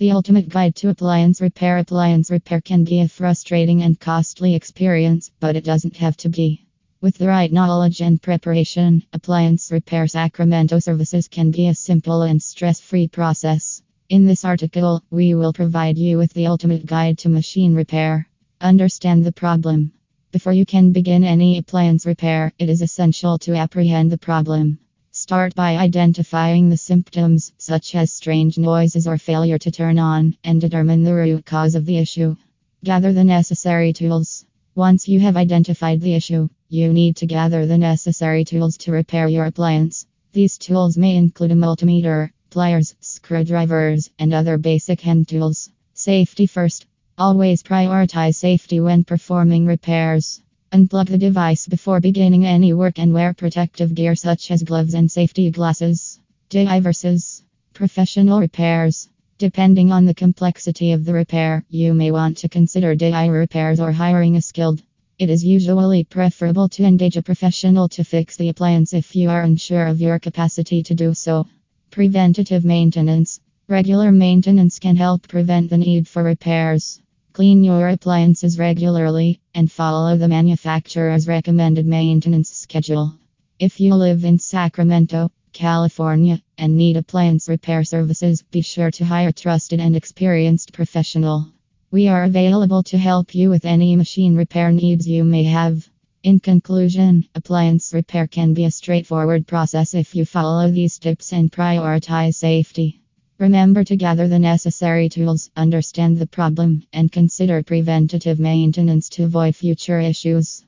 The ultimate guide to appliance repair. Appliance repair can be a frustrating and costly experience, but it doesn't have to be. With the right knowledge and preparation, appliance repair Sacramento services can be a simple and stress free process. In this article, we will provide you with the ultimate guide to machine repair. Understand the problem. Before you can begin any appliance repair, it is essential to apprehend the problem. Start by identifying the symptoms, such as strange noises or failure to turn on, and determine the root cause of the issue. Gather the necessary tools. Once you have identified the issue, you need to gather the necessary tools to repair your appliance. These tools may include a multimeter, pliers, screwdrivers, and other basic hand tools. Safety first. Always prioritize safety when performing repairs. Unplug the device before beginning any work and wear protective gear such as gloves and safety glasses. DIY versus professional repairs. Depending on the complexity of the repair, you may want to consider DIY repairs or hiring a skilled. It is usually preferable to engage a professional to fix the appliance if you are unsure of your capacity to do so. Preventative maintenance. Regular maintenance can help prevent the need for repairs. Clean your appliances regularly and follow the manufacturer's recommended maintenance schedule. If you live in Sacramento, California, and need appliance repair services, be sure to hire a trusted and experienced professional. We are available to help you with any machine repair needs you may have. In conclusion, appliance repair can be a straightforward process if you follow these tips and prioritize safety. Remember to gather the necessary tools, understand the problem, and consider preventative maintenance to avoid future issues.